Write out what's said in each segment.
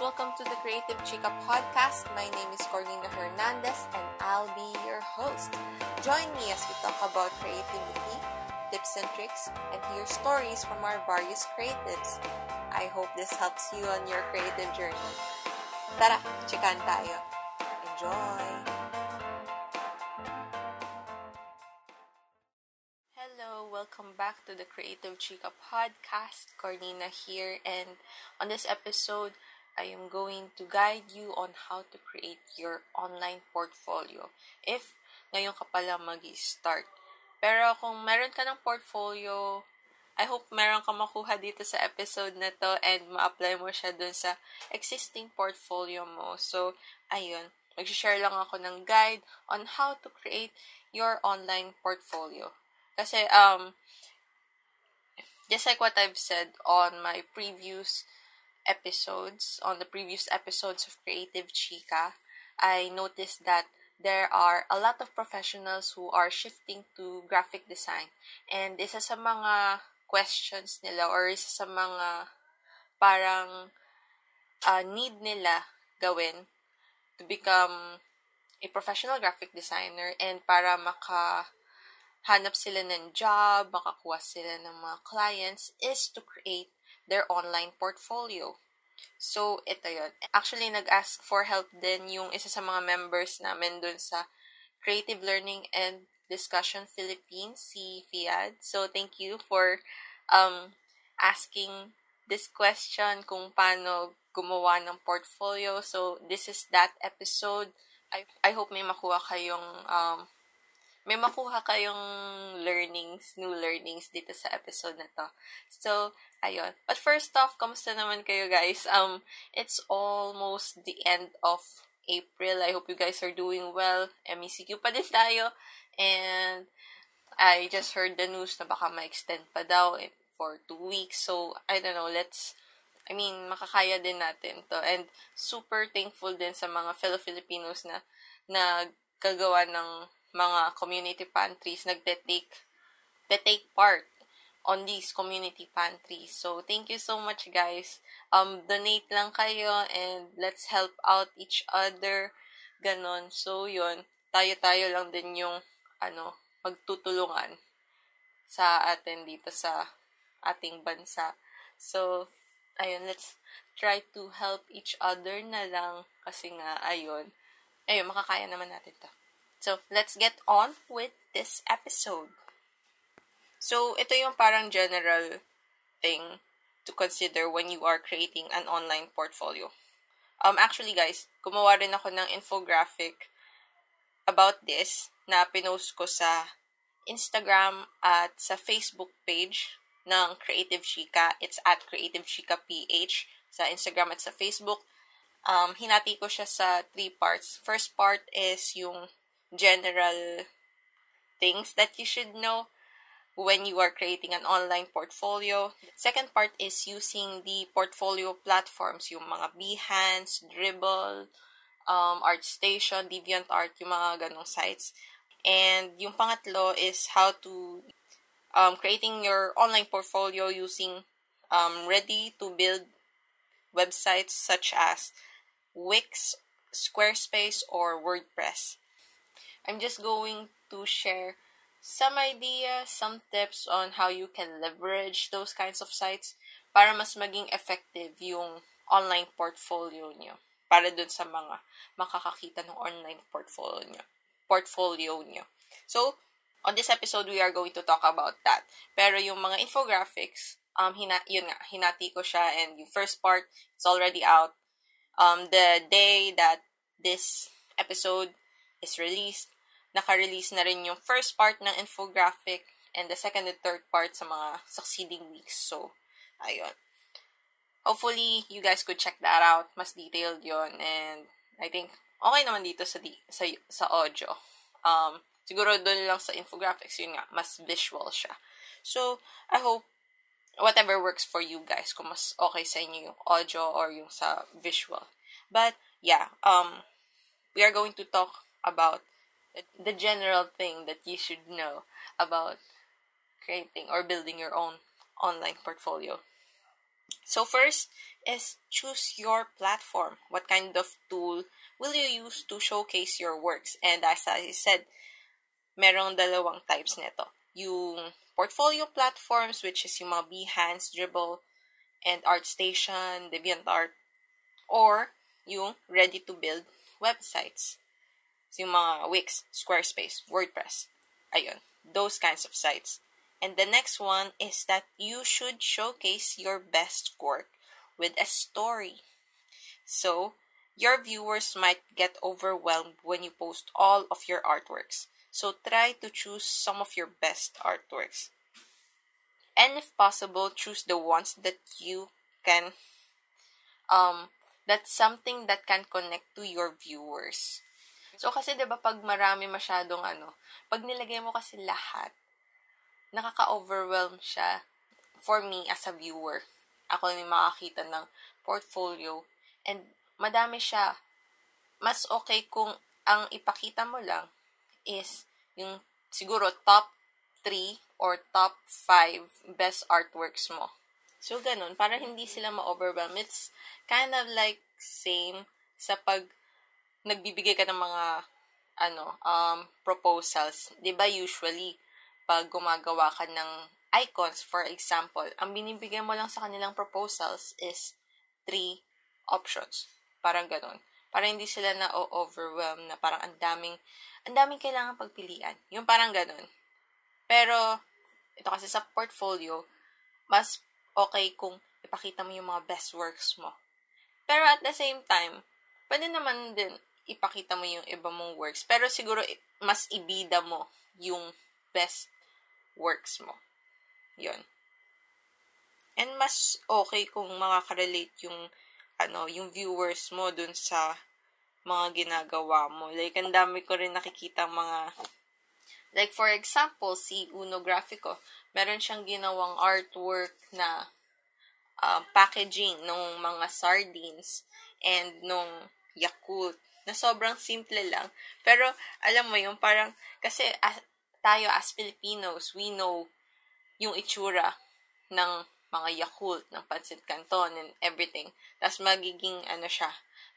Welcome to the Creative Chica podcast. My name is Cornina Hernandez and I'll be your host. Join me as we talk about creativity, tips and tricks, and hear stories from our various creatives. I hope this helps you on your creative journey. Tara, chikan tayo. Enjoy! Hello, welcome back to the Creative Chica podcast. Cornina here, and on this episode, I am going to guide you on how to create your online portfolio if ngayon ka pala mag-start. Pero kung meron ka ng portfolio, I hope meron ka makuha dito sa episode na to and ma-apply mo siya dun sa existing portfolio mo. So, ayun, mag-share lang ako ng guide on how to create your online portfolio. Kasi, um, just like what I've said on my previous episodes, on the previous episodes of Creative Chica, I noticed that there are a lot of professionals who are shifting to graphic design. And isa sa mga questions nila or isa sa mga parang uh, need nila gawin to become a professional graphic designer and para maka hanap sila ng job, makakuha sila ng mga clients is to create their online portfolio. So, ito yon. Actually, nag-ask for help din yung isa sa mga members namin dun sa Creative Learning and Discussion Philippines, si Fiad. So, thank you for um, asking this question kung paano gumawa ng portfolio. So, this is that episode. I, I hope may makuha kayong um, may makuha kayong learnings, new learnings dito sa episode na to. So, ayun. But first off, kamusta naman kayo guys? Um, it's almost the end of April. I hope you guys are doing well. MECQ pa din tayo. And I just heard the news na baka ma-extend pa daw for two weeks. So, I don't know, let's I mean, makakaya din natin to. And super thankful din sa mga fellow Filipinos na na gagawa ng mga community pantries nagte-take take part on these community pantries. So, thank you so much, guys. Um, donate lang kayo and let's help out each other. Ganon. So, yun. Tayo-tayo lang din yung, ano, magtutulungan sa atin dito sa ating bansa. So, ayun, let's try to help each other na lang kasi nga, ayun, ayun, makakaya naman natin to. So, let's get on with this episode. So, ito yung parang general thing to consider when you are creating an online portfolio. Um, actually, guys, gumawa rin ako ng infographic about this na pinost ko sa Instagram at sa Facebook page ng Creative Chica. It's at Creative Chica PH sa Instagram at sa Facebook. Um, hinati ko siya sa three parts. First part is yung general things that you should know when you are creating an online portfolio. Second part is using the portfolio platforms, yung mga Behance, Dribbble, um, ArtStation, DeviantArt, yung mga ganong sites. And yung pangatlo is how to um, creating your online portfolio using um, ready-to-build websites such as Wix, Squarespace, or WordPress. I'm just going to share some ideas, some tips on how you can leverage those kinds of sites para mas maging effective yung online portfolio nyo. Para dun sa mga makakakita ng online portfolio nyo. Portfolio nyo. So, on this episode, we are going to talk about that. Pero yung mga infographics, um, hina, yun nga, hinati ko siya and yung first part, it's already out. Um, the day that this episode is released, naka-release na rin yung first part ng infographic and the second and third part sa mga succeeding weeks. So, ayun. Hopefully, you guys could check that out. Mas detailed yon And I think, okay naman dito sa, di, sa, sa audio. Um, siguro doon lang sa infographics, yun nga, mas visual siya. So, I hope whatever works for you guys, kung mas okay sa inyo yung audio or yung sa visual. But, yeah, um, we are going to talk about the general thing that you should know about creating or building your own online portfolio. So first is choose your platform. What kind of tool will you use to showcase your works? And as I said, merong dalawang types nito. Yung portfolio platforms, which is yung mga Behance, Dribbble, and ArtStation, DeviantArt, or yung ready-to-build websites. So, yung mga Wix, Squarespace, WordPress. Ayun, those kinds of sites. And the next one is that you should showcase your best work with a story. So, your viewers might get overwhelmed when you post all of your artworks. So, try to choose some of your best artworks. And if possible, choose the ones that you can um that's something that can connect to your viewers. So kasi 'di ba pag marami masyadong ano, pag nilagay mo kasi lahat, nakaka-overwhelm siya for me as a viewer. Ako yung makakita ng portfolio and madami siya. Mas okay kung ang ipakita mo lang is yung siguro top 3 or top 5 best artworks mo. So, ganun. Para hindi sila ma-overwhelm. It's kind of like same sa pag nagbibigay ka ng mga ano, um, proposals. ba diba, usually, pag gumagawa ka ng icons, for example, ang binibigay mo lang sa kanilang proposals is three options. Parang ganun. Para hindi sila na overwhelm na parang ang daming, ang daming kailangan pagpilian. Yung parang ganun. Pero, ito kasi sa portfolio, mas okay kung ipakita mo yung mga best works mo. Pero at the same time, pwede naman din ipakita mo yung iba mong works. Pero siguro, mas ibida mo yung best works mo. Yun. And mas okay kung makaka-relate yung ano, yung viewers mo dun sa mga ginagawa mo. Like, ang dami ko rin nakikita mga like for example, si Uno Grafico, meron siyang ginawang artwork na uh, packaging ng mga sardines and nung Yakult na sobrang simple lang. Pero, alam mo yung parang, kasi uh, tayo as Filipinos, we know yung itsura ng mga Yakult, ng Pancit Canton, and everything. Tapos magiging, ano siya,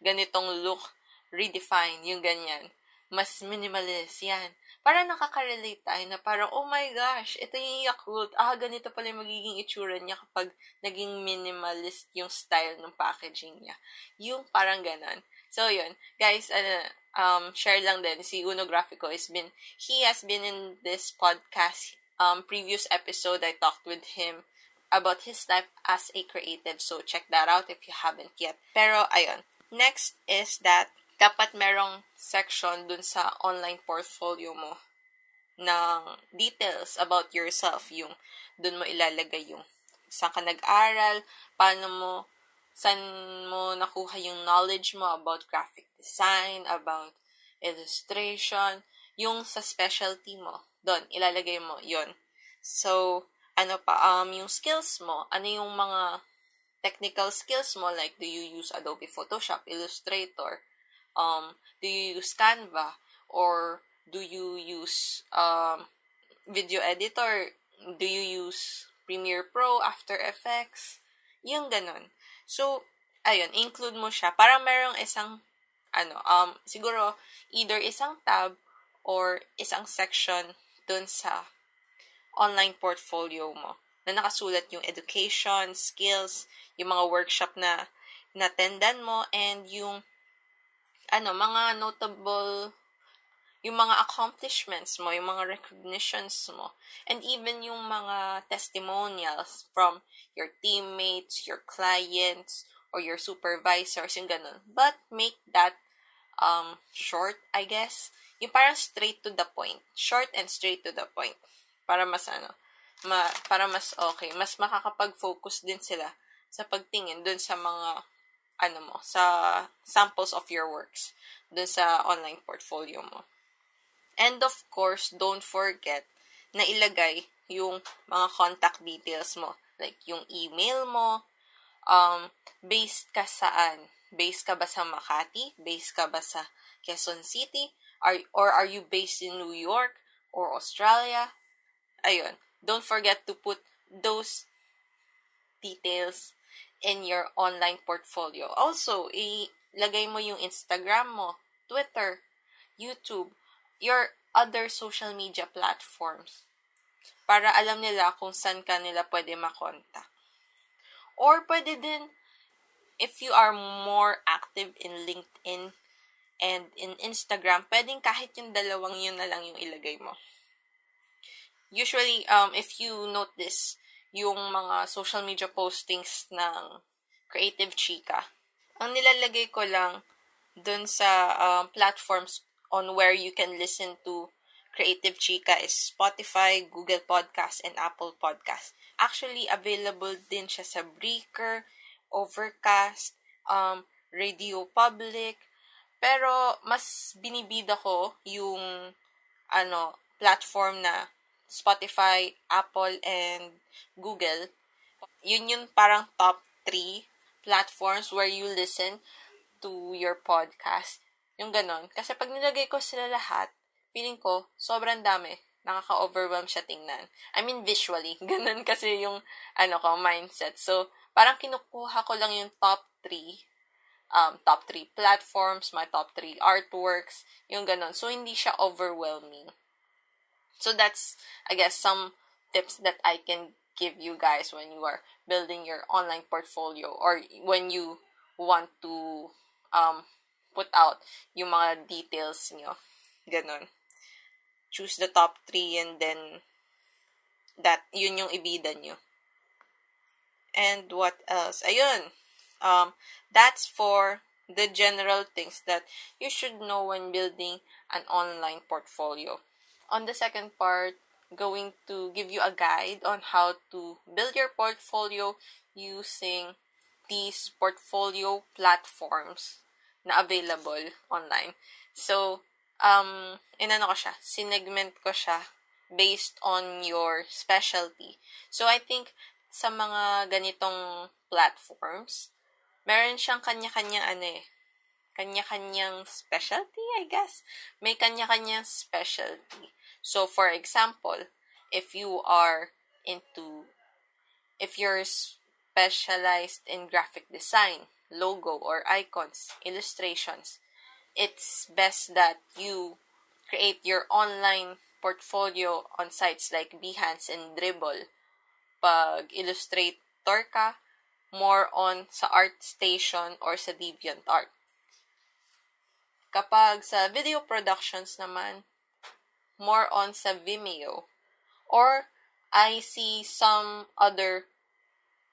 ganitong look, redefine, yung ganyan. Mas minimalist, yan. Para nakaka-relate tayo na parang, oh my gosh, ito yung Yakult. Ah, ganito pala yung magiging itsura niya kapag naging minimalist yung style ng packaging niya. Yung parang ganon. So, yun. Guys, ano, um, share lang din. Si Uno Grafico has been, he has been in this podcast, um, previous episode, I talked with him about his life as a creative. So, check that out if you haven't yet. Pero, ayun. Next is that, dapat merong section dun sa online portfolio mo ng details about yourself. Yung, dun mo ilalagay yung saan ka nag-aral, paano mo saan mo nakuha yung knowledge mo about graphic design, about illustration, yung sa specialty mo. Doon, ilalagay mo yon So, ano pa, um, yung skills mo, ano yung mga technical skills mo, like, do you use Adobe Photoshop, Illustrator, um, do you use Canva, or do you use, um, video editor, do you use Premiere Pro, After Effects, yung ganun. So, ayun, include mo siya. Para merong isang, ano, um, siguro, either isang tab or isang section dun sa online portfolio mo na nakasulat yung education, skills, yung mga workshop na natendan mo, and yung ano, mga notable yung mga accomplishments mo, yung mga recognitions mo, and even yung mga testimonials from your teammates, your clients, or your supervisors, yung ganun. But make that um, short, I guess. Yung parang straight to the point. Short and straight to the point. Para mas ano, ma, para mas okay. Mas makakapag-focus din sila sa pagtingin dun sa mga ano mo, sa samples of your works dun sa online portfolio mo. And of course, don't forget na ilagay yung mga contact details mo. Like, yung email mo, um, based ka saan? Based ka ba sa Makati? Based ka ba sa Quezon City? Are, or are you based in New York or Australia? Ayun. Don't forget to put those details in your online portfolio. Also, ilagay mo yung Instagram mo, Twitter, YouTube, your other social media platforms para alam nila kung saan ka nila pwede makontak. Or pwede din, if you are more active in LinkedIn and in Instagram, pwedeng kahit yung dalawang yun na lang yung ilagay mo. Usually, um, if you notice, yung mga social media postings ng Creative Chica. Ang nilalagay ko lang dun sa um, platforms on where you can listen to Creative Chica is Spotify, Google Podcast, and Apple Podcast. Actually, available din siya sa Breaker, Overcast, um, Radio Public, pero mas binibida ko yung ano platform na Spotify, Apple, and Google, yun yung parang top 3 platforms where you listen to your podcast. Yung ganon. Kasi pag nilagay ko sila lahat, feeling ko, sobrang dami. Nakaka-overwhelm siya tingnan. I mean, visually. Ganon kasi yung, ano ko, mindset. So, parang kinukuha ko lang yung top 3 um, top 3 platforms, my top 3 artworks, yung ganon. So, hindi siya overwhelming. So that's, I guess, some tips that I can give you guys when you are building your online portfolio or when you want to um, put out yung mga details nyo. Ganon. Choose the top three and then that, yun yung ibida nyo. And what else? Ayun. Um, that's for the general things that you should know when building an online portfolio on the second part, going to give you a guide on how to build your portfolio using these portfolio platforms na available online. So, um, inano ko siya, sinegment ko siya based on your specialty. So, I think sa mga ganitong platforms, meron siyang kanya-kanya ano eh, kanya-kanyang specialty, I guess. May kanya-kanyang specialty. So, for example, if you are into, if you're specialized in graphic design, logo or icons, illustrations, it's best that you create your online portfolio on sites like Behance and Dribble. Pag illustrator ka, more on sa ArtStation or sa DeviantArt. Kapag sa video productions naman, more on sa Vimeo. Or, I see some other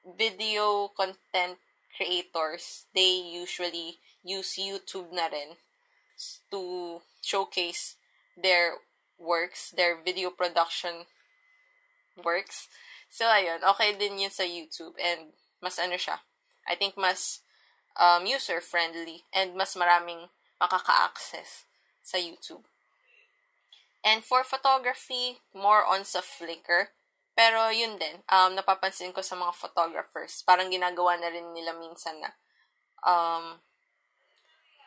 video content creators, they usually use YouTube na rin to showcase their works, their video production works. So, ayun, okay din yun sa YouTube and mas ano siya, I think mas um, user-friendly and mas maraming makaka-access sa YouTube. And for photography, more on sa Flickr. Pero yun din, um, napapansin ko sa mga photographers, parang ginagawa na rin nila minsan na um,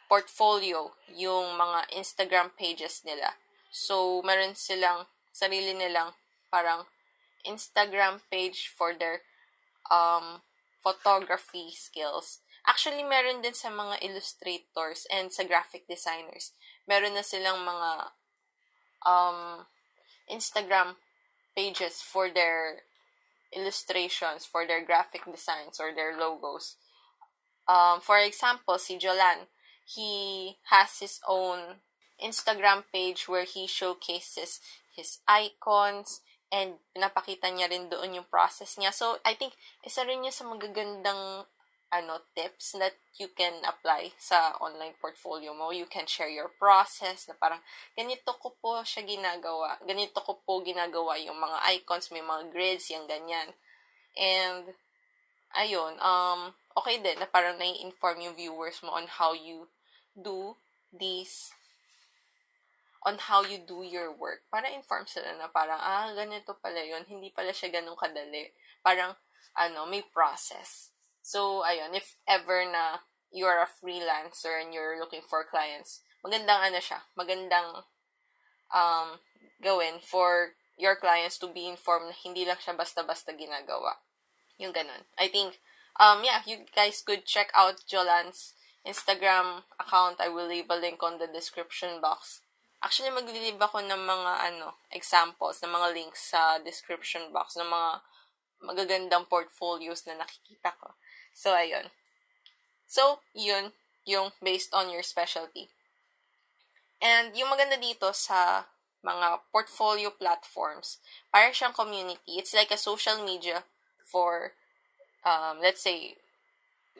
portfolio yung mga Instagram pages nila. So, meron silang sarili nilang parang Instagram page for their um, photography skills. Actually, meron din sa mga illustrators and sa graphic designers. Meron na silang mga um, Instagram pages for their illustrations, for their graphic designs or their logos. Um, for example, si Jolan, he has his own Instagram page where he showcases his icons and pinapakita niya rin doon yung process niya. So, I think isa rin yun sa magagandang ano tips that you can apply sa online portfolio mo. You can share your process na parang ganito ko po siya ginagawa. Ganito ko po ginagawa yung mga icons, may mga grids, yung ganyan. And ayun, um okay din na parang nai-inform yung viewers mo on how you do these on how you do your work. Para inform sila na parang, ah, ganito pala yun. Hindi pala siya ganun kadali. Parang, ano, may process. So, ayun, if ever na you're a freelancer and you're looking for clients, magandang ano siya, magandang um, gawin for your clients to be informed na hindi lang siya basta-basta ginagawa. Yung ganun. I think, Um, yeah, you guys could check out Jolan's Instagram account. I will leave a link on the description box. Actually, maglilib ako ng mga ano, examples, ng mga links sa description box, ng mga magagandang portfolios na nakikita ko. So, ayun. So, yun, yung based on your specialty. And yung maganda dito sa mga portfolio platforms, para siyang community. It's like a social media for, um, let's say,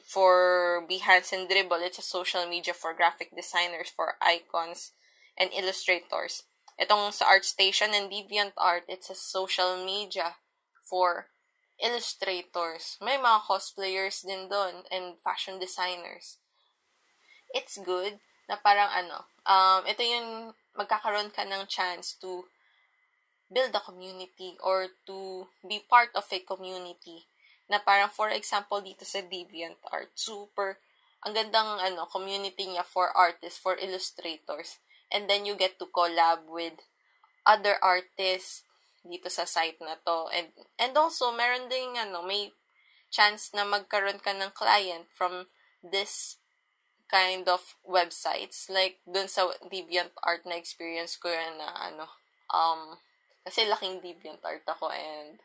for Behance and Dribble, it's a social media for graphic designers, for icons, and illustrators. Itong sa ArtStation and DeviantArt, it's a social media for illustrators. May mga cosplayers din doon and fashion designers. It's good na parang ano, um, ito yung magkakaroon ka ng chance to build a community or to be part of a community na parang for example dito sa DeviantArt super ang gandang ano community niya for artists for illustrators and then you get to collab with other artists dito sa site na to and and also meron ding ano may chance na magkaroon ka ng client from this kind of websites. Like, dun sa DeviantArt na experience ko yun na, ano, um, kasi laking DeviantArt ako and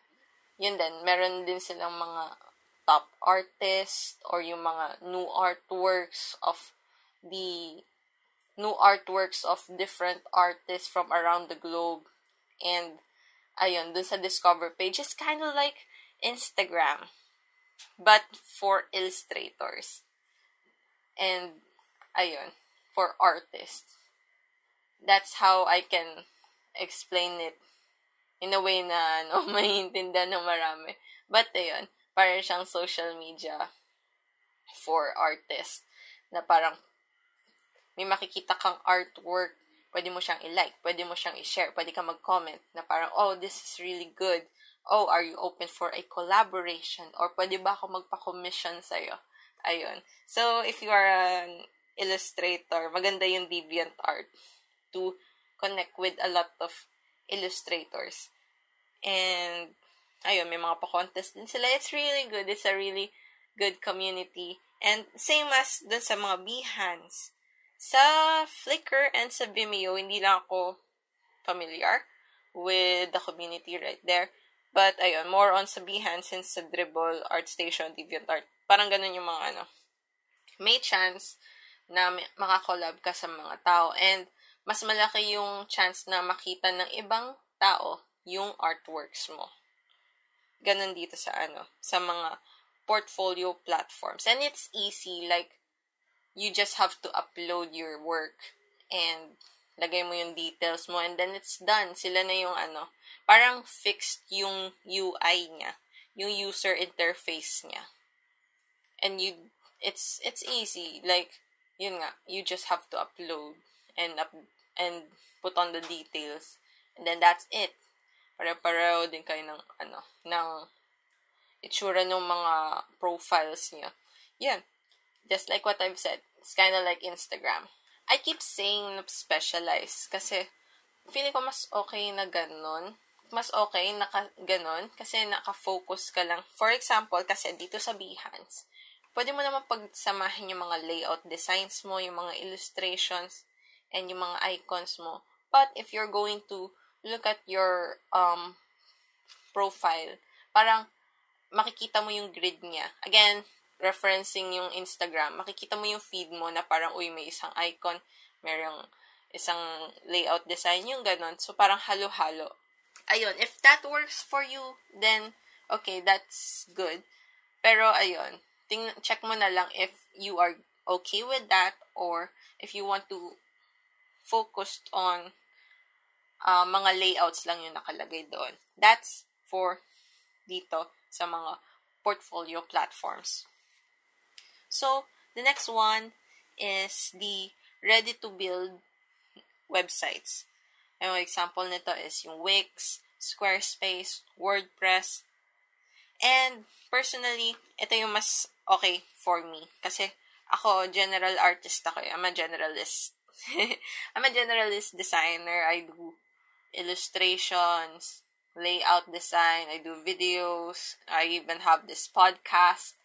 yun din, meron din silang mga top artists or yung mga new artworks of the new artworks of different artists from around the globe. And, ayun, dun sa Discover page, it's kind of like Instagram, but for illustrators. And, ayun, for artists. That's how I can explain it in a way na, ano, maiintindihan ng marami. But, ayun, parang siyang social media for artists na parang may makikita kang artwork, pwede mo siyang i-like, pwede mo siyang i-share, pwede ka mag-comment na parang, oh, this is really good. Oh, are you open for a collaboration? Or pwede ba ako magpa-commission sa'yo? Ayun. So, if you are an illustrator, maganda yung deviant art to connect with a lot of illustrators. And, ayun, may mga pa-contest din sila. It's really good. It's a really good community. And same as dun sa mga Behance. Sa Flickr and sa Vimeo, hindi lang ako familiar with the community right there. But, ayun, more on sa Behance and sa Dribble, ArtStation, DeviantArt Parang ganun yung mga ano. May chance na makakollab ka sa mga tao and mas malaki yung chance na makita ng ibang tao yung artworks mo. Ganun dito sa ano, sa mga portfolio platforms. And it's easy, like, you just have to upload your work and lagay mo yung details mo and then it's done. Sila na yung ano, parang fixed yung UI niya, yung user interface niya. And you it's it's easy. Like yun nga you just have to upload and up and put on the details. And then that's it. Pare-pareho din kayo ng ano ng itsura ng mga profiles niya. Yan just like what I've said it's kind of like Instagram I keep saying specialize kasi feeling ko mas okay na ganun mas okay na ka, ganun kasi naka-focus ka lang. For example, kasi dito sa Behance, pwede mo naman pagsamahin yung mga layout designs mo, yung mga illustrations, and yung mga icons mo. But if you're going to look at your um, profile, parang makikita mo yung grid niya. Again, referencing yung Instagram, makikita mo yung feed mo na parang, uy, may isang icon, mayroong isang layout design, yung ganon. So, parang halo-halo. Ayun, if that works for you, then, okay, that's good. Pero, ayun, ting check mo na lang if you are okay with that or if you want to focus on uh, mga layouts lang yung nakalagay doon. That's for dito sa mga portfolio platforms. So, the next one is the ready-to-build websites. Yung example nito is yung Wix, Squarespace, WordPress, and personally, ito yung mas okay for me. Kasi ako, general artist ako. Eh. I'm a generalist. I'm a generalist designer. I do illustrations, layout design, I do videos, I even have this podcast.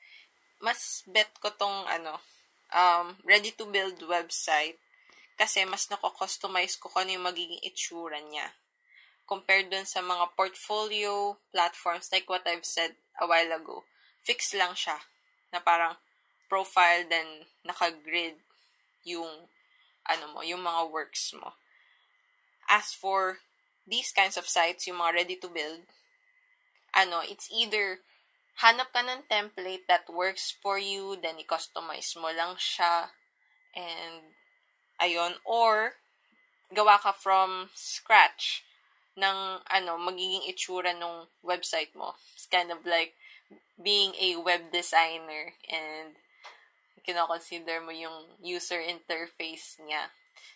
Mas bet ko tong ano, um, ready-to-build website kasi mas nako-customize ko kung ano yung magiging itsura niya. Compared dun sa mga portfolio platforms like what I've said a while ago. Fix lang siya. Na parang profile then naka-grid yung ano mo, yung mga works mo. As for these kinds of sites, yung mga ready to build, ano, it's either hanap ka ng template that works for you, then i-customize mo lang siya, and ayun, or gawa ka from scratch ng ano, magiging itsura ng website mo. It's kind of like being a web designer and kinoconsider mo yung user interface niya.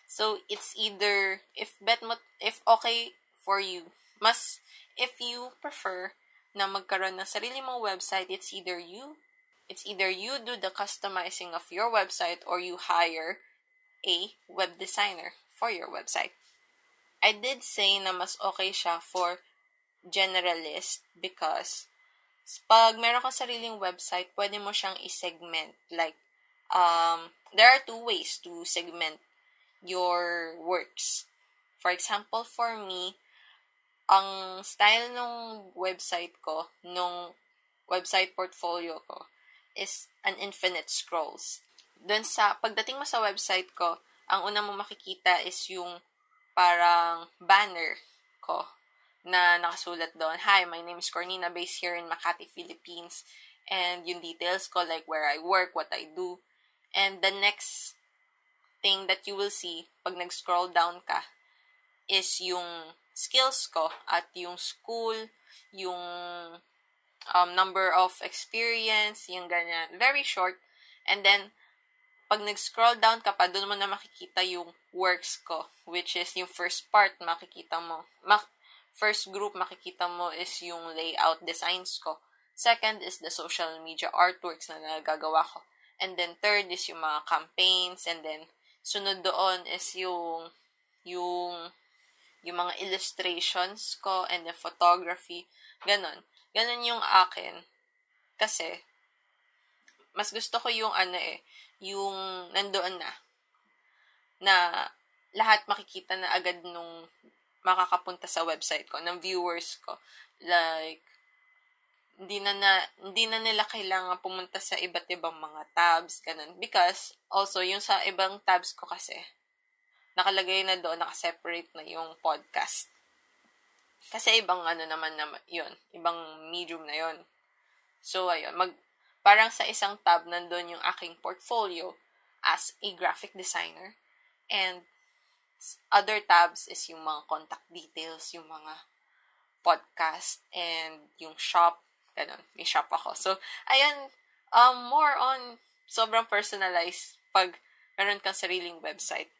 So, it's either, if bet mo, if okay for you, mas, if you prefer na magkaroon ng sarili mong website, it's either you, it's either you do the customizing of your website or you hire a web designer for your website. I did say na mas okay siya for generalist because pag meron kang sariling website, pwede mo siyang i-segment. Like, um, there are two ways to segment your works. For example, for me, ang style ng website ko, nung website portfolio ko, is an infinite scrolls. Doon sa, pagdating mo sa website ko, ang una mo makikita is yung parang banner ko na nakasulat doon, Hi, my name is Cornina, based here in Makati, Philippines. And yung details ko, like where I work, what I do. And the next thing that you will see pag nag-scroll down ka is yung skills ko at yung school, yung um, number of experience, yung ganyan. Very short. And then, pag nag-scroll down ka pa, doon mo na makikita yung works ko, which is yung first part, makikita mo. Mak- First group makikita mo is yung layout designs ko. Second is the social media artworks na nagagawa ko. And then third is yung mga campaigns and then sunod doon is yung yung yung mga illustrations ko and the photography. Ganon. Ganon yung akin. Kasi, mas gusto ko yung ano eh, yung nandoon na. Na lahat makikita na agad nung makakapunta sa website ko, ng viewers ko. Like, hindi na, na hindi na nila kailangan pumunta sa iba't ibang mga tabs, ganun. Because, also, yung sa ibang tabs ko kasi, nakalagay na doon, nakaseparate na yung podcast. Kasi ibang ano naman na yun, ibang medium na yun. So, ayun, mag, parang sa isang tab nandun yung aking portfolio as a graphic designer. And other tabs is yung mga contact details, yung mga podcast, and yung shop. Ganun. May shop ako. So, ayan, um, more on sobrang personalized pag meron kang sariling website.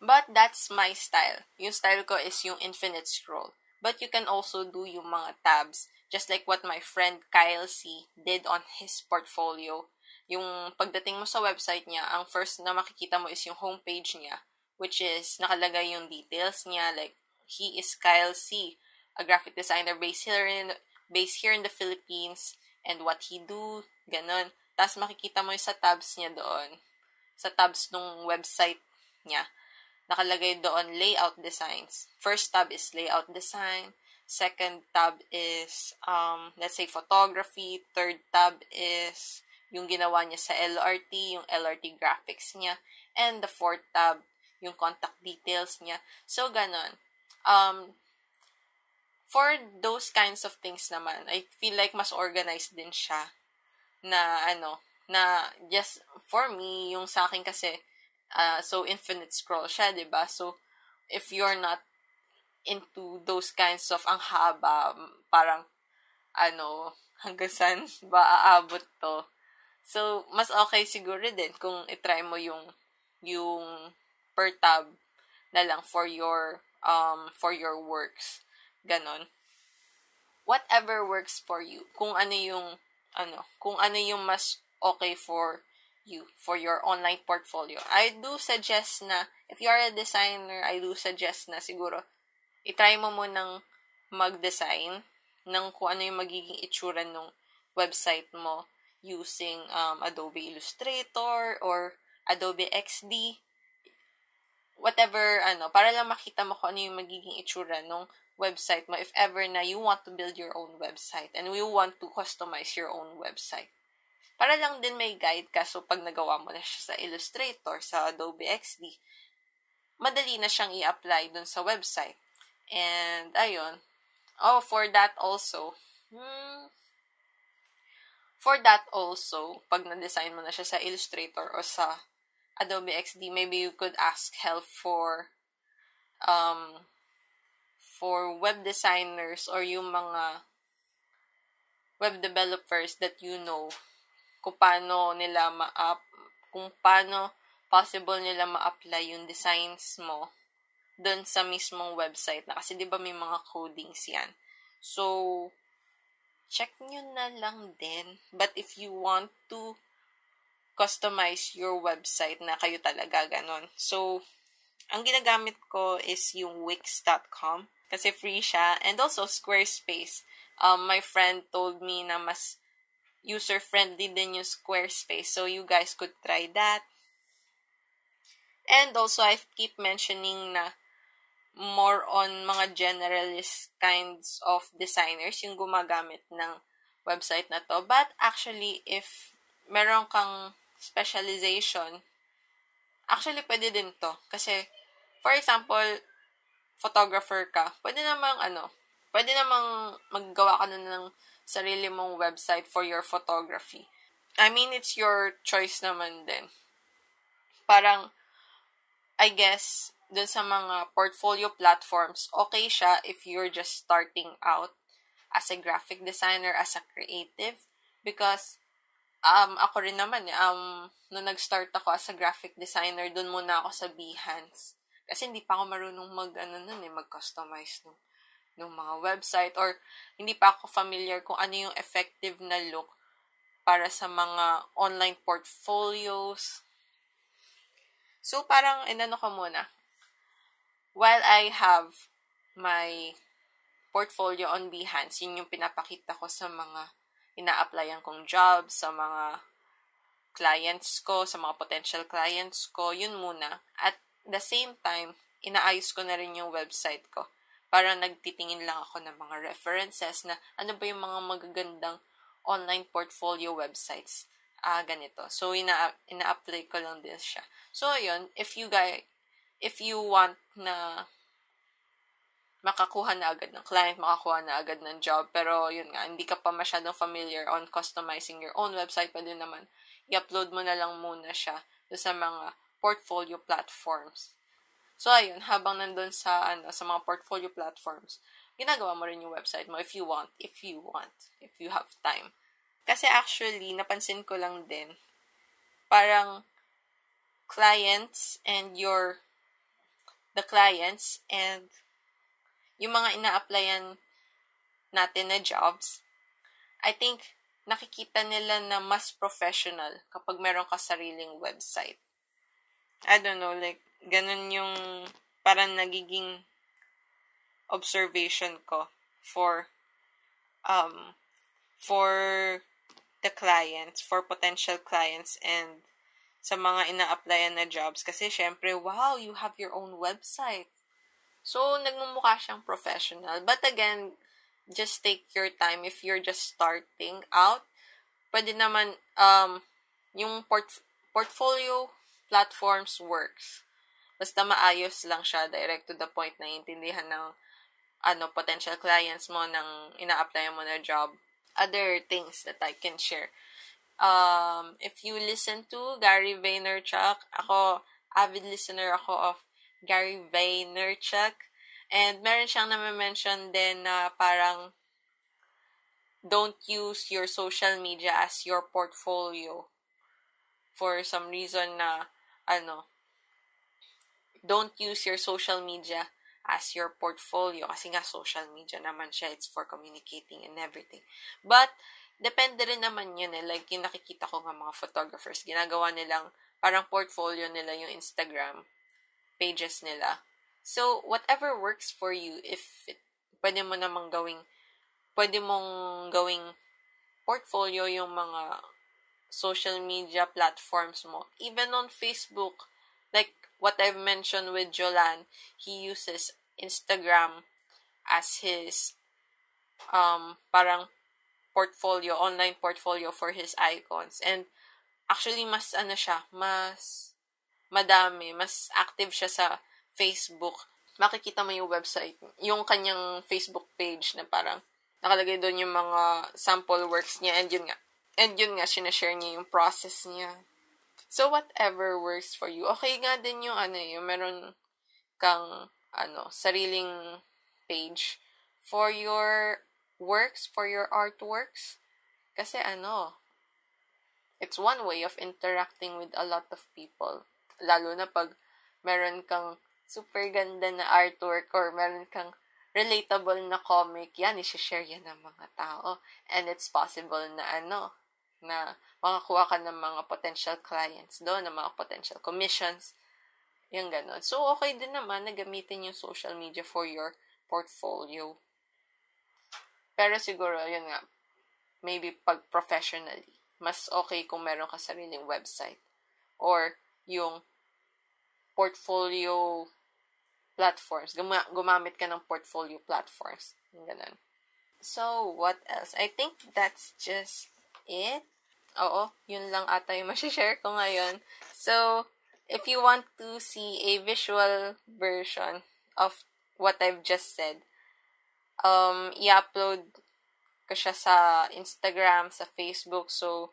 But that's my style. Yung style ko is yung infinite scroll. But you can also do yung mga tabs, just like what my friend Kyle C. did on his portfolio. Yung pagdating mo sa website niya, ang first na makikita mo is yung homepage niya which is nakalagay yung details niya like he is Kyle C, a graphic designer based here in based here in the Philippines and what he do, ganun. Tapos makikita mo yung sa tabs niya doon. Sa tabs nung website niya. Nakalagay doon layout designs. First tab is layout design. Second tab is, um, let's say, photography. Third tab is yung ginawa niya sa LRT, yung LRT graphics niya. And the fourth tab yung contact details niya. So, ganon. Um, for those kinds of things naman, I feel like mas organized din siya na ano, na just for me, yung sa akin kasi, uh, so infinite scroll siya, 'di ba So, if you're not into those kinds of ang haba, parang ano, hanggang saan ba aabot to? So, mas okay siguro din kung itry mo yung yung per tab na lang for your um for your works. Ganon. Whatever works for you. Kung ano yung ano, kung ano yung mas okay for you for your online portfolio. I do suggest na if you are a designer, I do suggest na siguro i-try mo munang mag-design ng kung ano yung magiging itsura ng website mo. using um, Adobe Illustrator or Adobe XD. Whatever, ano, para lang makita mo kung ano yung magiging itsura ng website mo if ever na you want to build your own website and you want to customize your own website. Para lang din may guide ka, so pag nagawa mo na siya sa Illustrator, sa Adobe XD, madali na siyang i-apply dun sa website. And, ayun. Oh, for that also, hmm, for that also, pag na-design mo na siya sa Illustrator o sa Adobe XD, maybe you could ask help for um, for web designers or yung mga web developers that you know kung paano nila ma-up, kung paano possible nila ma-apply yung designs mo doon sa mismong website na kasi 'di ba may mga codings 'yan. So check nyo na lang din. But if you want to customize your website na kayo talaga ganon. So ang ginagamit ko is yung wix.com kasi free siya. And also, Squarespace. Um, my friend told me na mas user-friendly din yung Squarespace. So, you guys could try that. And also, I keep mentioning na more on mga generalist kinds of designers yung gumagamit ng website na to. But actually, if meron kang specialization, actually pwede din to. Kasi, for example, photographer ka, pwede namang ano, pwede namang maggawa ka na ng sarili mong website for your photography. I mean, it's your choice naman din. Parang, I guess, dun sa mga portfolio platforms, okay siya if you're just starting out as a graphic designer, as a creative. Because, um, ako rin naman, um, nung nag-start ako as a graphic designer, dun muna ako sa Behance. Kasi hindi pa ako marunong mag, ano nun eh, mag-customize ng, ng mga website or hindi pa ako familiar kung ano yung effective na look para sa mga online portfolios. So, parang, inano ko muna. While I have my portfolio on Behance, yun yung pinapakita ko sa mga ina-applyan kong jobs, sa mga clients ko, sa mga potential clients ko, yun muna. At the same time, inaayos ko na rin yung website ko. Para nagtitingin lang ako ng mga references na ano ba yung mga magagandang online portfolio websites. Ah, ganito. So, ina- ina-apply ko lang din siya. So, ayun, if you guys, if you want na makakuha na agad ng client, makakuha na agad ng job, pero yun nga, hindi ka pa masyadong familiar on customizing your own website, pwede naman i-upload mo na lang muna siya sa mga portfolio platforms. So, ayun, habang nandun sa, ano, sa mga portfolio platforms, ginagawa mo rin yung website mo if you want, if you want, if you have time. Kasi actually, napansin ko lang din, parang clients and your, the clients and yung mga ina-applyan natin na jobs, I think nakikita nila na mas professional kapag meron ka sariling website. I don't know, like, ganun yung parang nagiging observation ko for um for the clients, for potential clients and sa mga ina-applyan na jobs kasi syempre, wow, you have your own website. So, nagmumukha siyang professional. But again, just take your time if you're just starting out. Pwede naman, um, yung port- portfolio platforms works. Basta maayos lang siya, direct to the point na intindihan ng ano, potential clients mo ng ina-apply mo na job. Other things that I can share. Um, if you listen to Gary Vaynerchuk, ako, avid listener ako of Gary Vaynerchuk. And meron siyang na-mention din na parang don't use your social media as your portfolio for some reason na ano, don't use your social media as your portfolio. Kasi nga social media naman siya. It's for communicating and everything. But depende rin naman yun eh. Like yung nakikita ko nga mga photographers ginagawa nilang parang portfolio nila yung Instagram pages nila. So whatever works for you if it, pwede mo namang gawing pwede mong gawing portfolio yung mga social media platforms mo. Even on Facebook, like what I've mentioned with Jolan, he uses Instagram as his um parang portfolio, online portfolio for his icons. And actually mas ano siya, mas madami, mas active siya sa Facebook. Makikita mo yung website, yung kanyang Facebook page na parang nakalagay doon yung mga sample works niya and yun nga, And yun nga, sinashare niya yung process niya. So, whatever works for you. Okay nga din yung ano, yung meron kang, ano, sariling page for your works, for your artworks. Kasi ano, it's one way of interacting with a lot of people. Lalo na pag meron kang super ganda na artwork or meron kang relatable na comic, yan, isi-share yan ng mga tao. And it's possible na ano, na makakuha ka ng mga potential clients doon, ng mga potential commissions, yung ganon. So, okay din naman na gamitin yung social media for your portfolio. Pero siguro, yun nga, maybe pag professionally, mas okay kung meron ka sariling website or yung portfolio platforms. Guma- gumamit ka ng portfolio platforms. Ganun. So, what else? I think that's just it. Oo, yun lang ata yung masishare ko ngayon. So, if you want to see a visual version of what I've just said, um, i-upload ko siya sa Instagram, sa Facebook. So,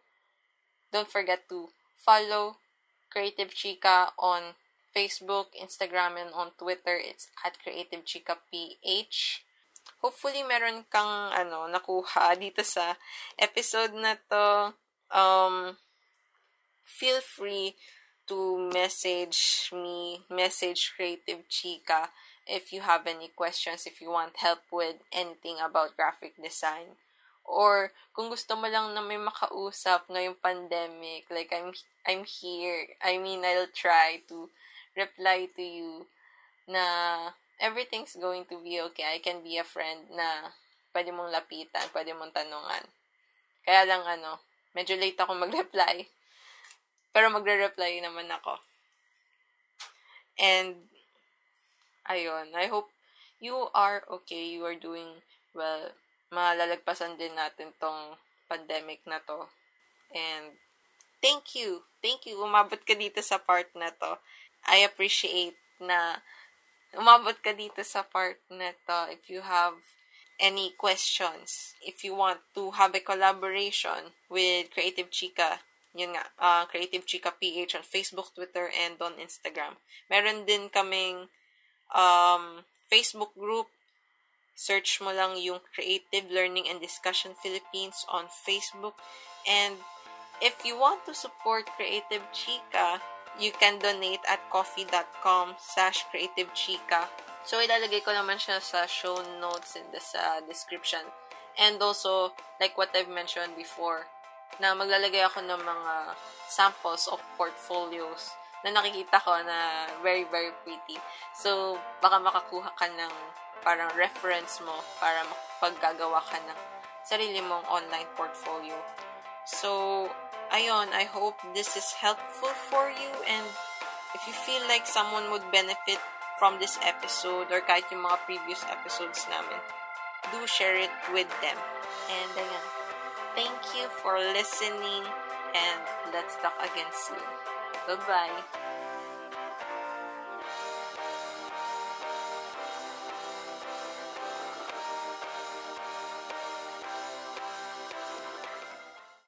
don't forget to follow Creative Chica on Facebook, Instagram, and on Twitter. It's at Creative Chica PH. Hopefully, meron kang ano, nakuha dito sa episode na to um, feel free to message me, message Creative Chica if you have any questions, if you want help with anything about graphic design. Or kung gusto mo lang na may makausap ngayong pandemic, like I'm I'm here. I mean, I'll try to reply to you na everything's going to be okay. I can be a friend na pwede mong lapitan, pwede mong tanungan. Kaya lang ano, Medyo late ako mag-reply. Pero magre-reply naman ako. And, ayun, I hope you are okay, you are doing well. Malalagpasan din natin tong pandemic na to. And, thank you. Thank you. Umabot ka dito sa part na to. I appreciate na umabot ka dito sa part na to. If you have any questions, if you want to have a collaboration with Creative Chica, yun nga, uh, Creative Chica PH on Facebook, Twitter, and on Instagram. Meron din kaming um, Facebook group. Search mo lang yung Creative Learning and Discussion Philippines on Facebook. And if you want to support Creative Chica, you can donate at coffee.com slash creative chica So, ilalagay ko naman siya sa show notes in the sa description. And also, like what I've mentioned before, na maglalagay ako ng mga samples of portfolios na nakikita ko na very, very pretty. So, baka makakuha ka ng parang reference mo para mapaggagawa ka ng sarili mong online portfolio. So, ayun, I hope this is helpful for you and if you feel like someone would benefit from this episode or kahit yung mga previous episodes namin, do share it with them. And ayan, thank you for listening and let's talk again soon. Bye-bye!